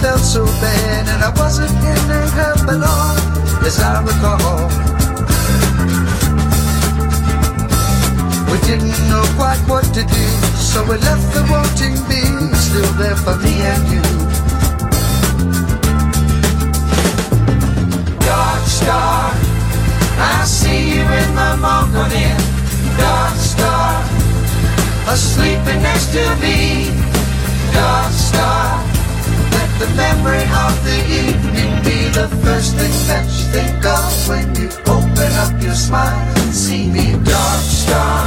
felt so bad and I wasn't getting help at all, as I recall. We didn't know quite what to do, so we left the wanting being still there for me and you. Dark star, I see you in the morning. Dark star, asleep next to me. Dark star the memory of the evening be the first thing that you think of when you open up your smile and see me, dark star.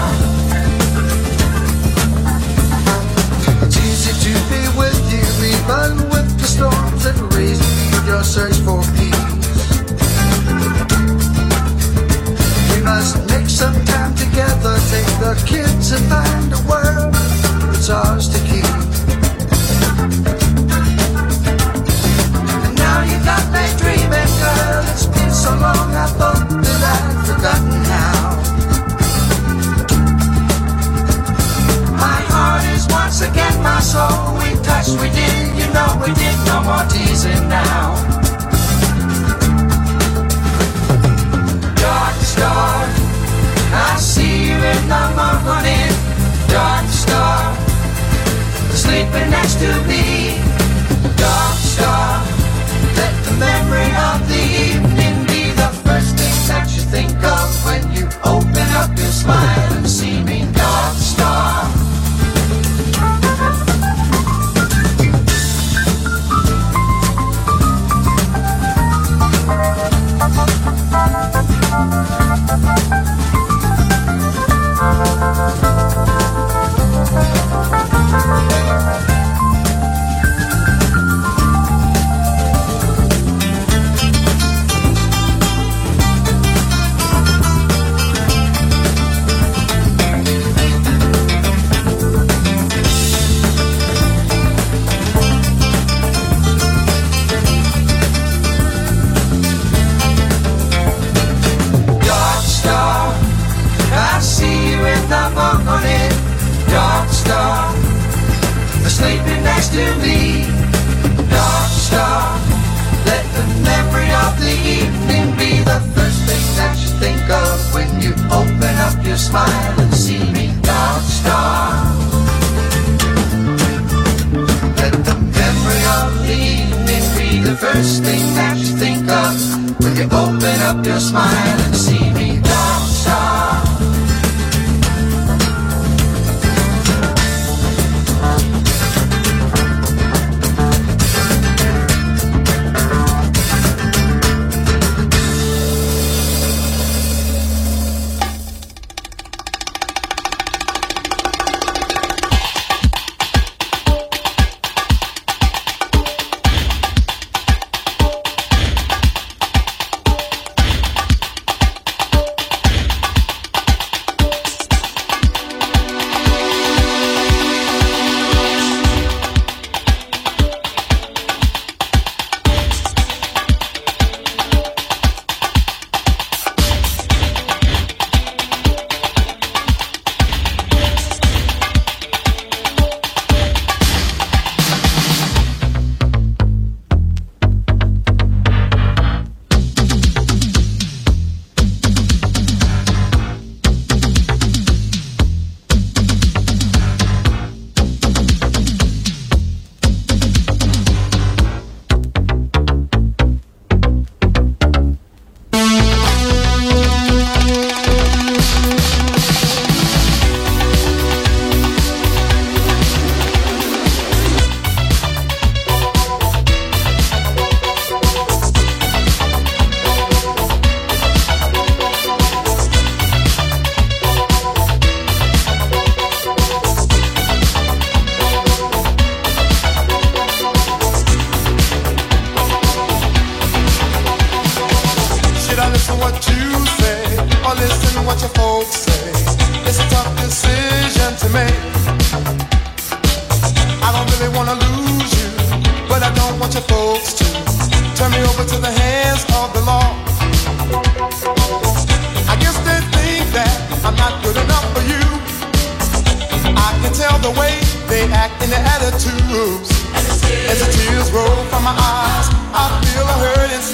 It's easy to be with you, even with the storms that raise me in your search for peace. We must make some time together, take the kids and find a world that's ours to keep. forgotten now. My heart is once again my soul. We touched, we did, you know we did. No more teasing now. Dark star, I see you in the morning. Dark star, sleeping next to me. Dark star. think of next to me. Dark star, let the memory of the evening be the first thing that you think of when you open up your smile and see me. Dark star, let the memory of the evening be the first thing that you think of when you open up your smile and see.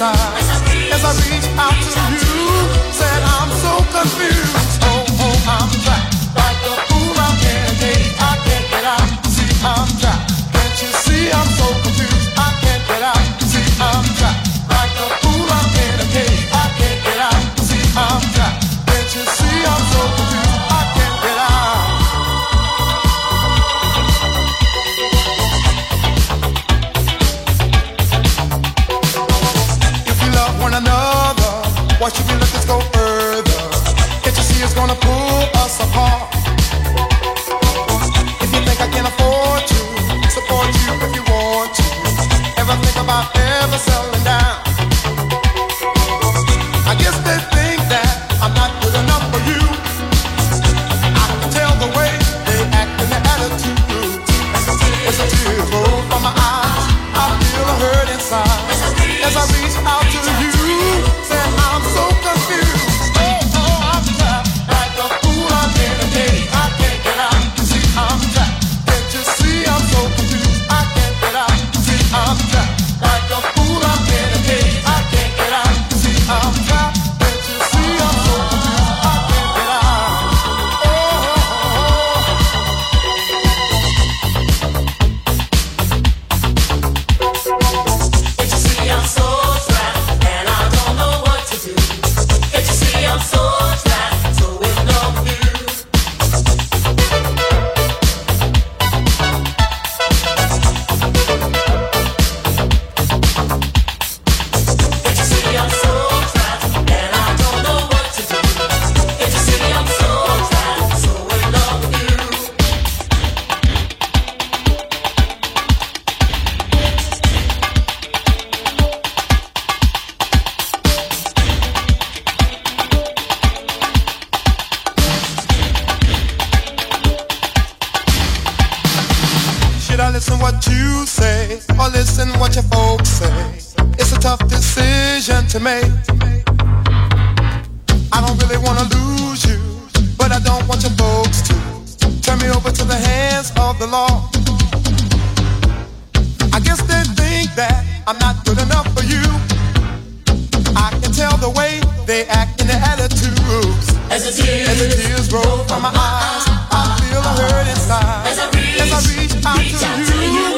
as I reach out to you. Said I'm so confused. Oh, oh, I'm trapped. they act in their attitudes. As the tears, as the tears roll from my eyes, I feel the hurt inside. As I reach, as I reach, out, reach to out to you.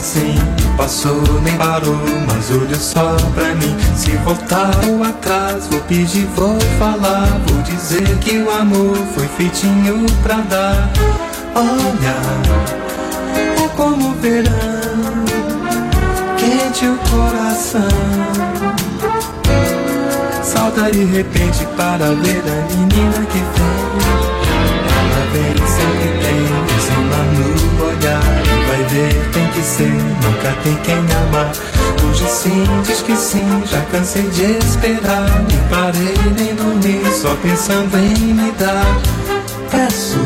Assim. Passou, nem parou, mas olhou só pra mim. Se voltar ou atrás, vou pedir, vou falar. Vou dizer que o amor foi feitinho pra dar. Olha, é como o verão, quente o coração. Salta de repente para ver a menina que vem. Ela vem, sempre tem em cima no olhar Tem que ser, nunca tem quem amar Hoje sim, diz que sim, já cansei de esperar. Nem parei nem dormi, só pensando em me dar. Peço,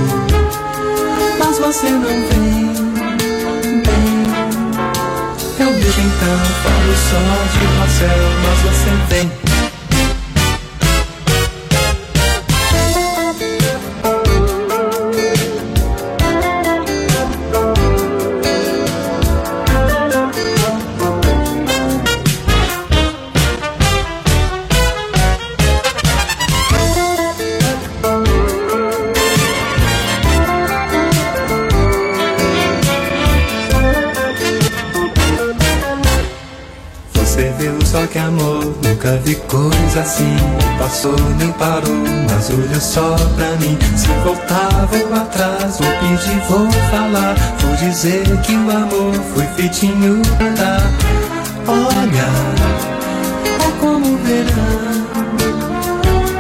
mas você não vem, vem Eu deixo então, falo só de Marcel, mas você vem só pra mim. Se voltar, vou atrás, vou pedir, vou falar. Vou dizer que o amor foi feitinho pra dar. Olha, é como o verão,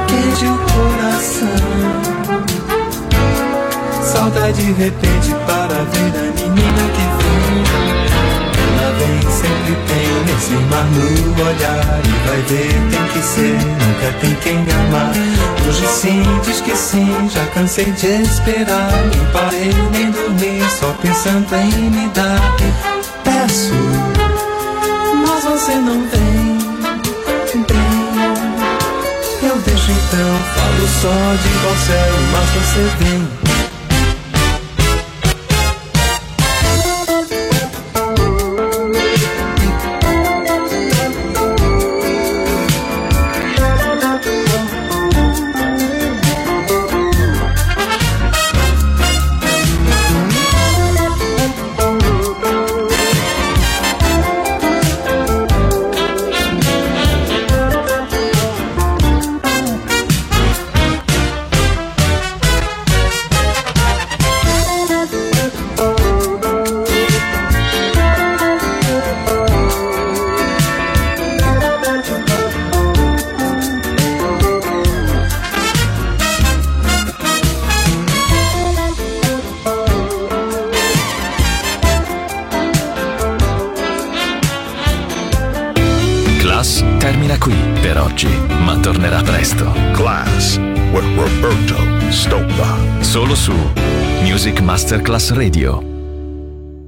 quente o coração. Saudade de repente para ver sempre tem esse mar no olhar E vai ver, tem que ser, nunca tem quem amar Hoje sim, diz que sim, já cansei de esperar. Nem parei, nem dormi, só pensando em me dar. Peço, mas você não vem Eu deixo então, falo só de você, mas você vem Masterclass Radio.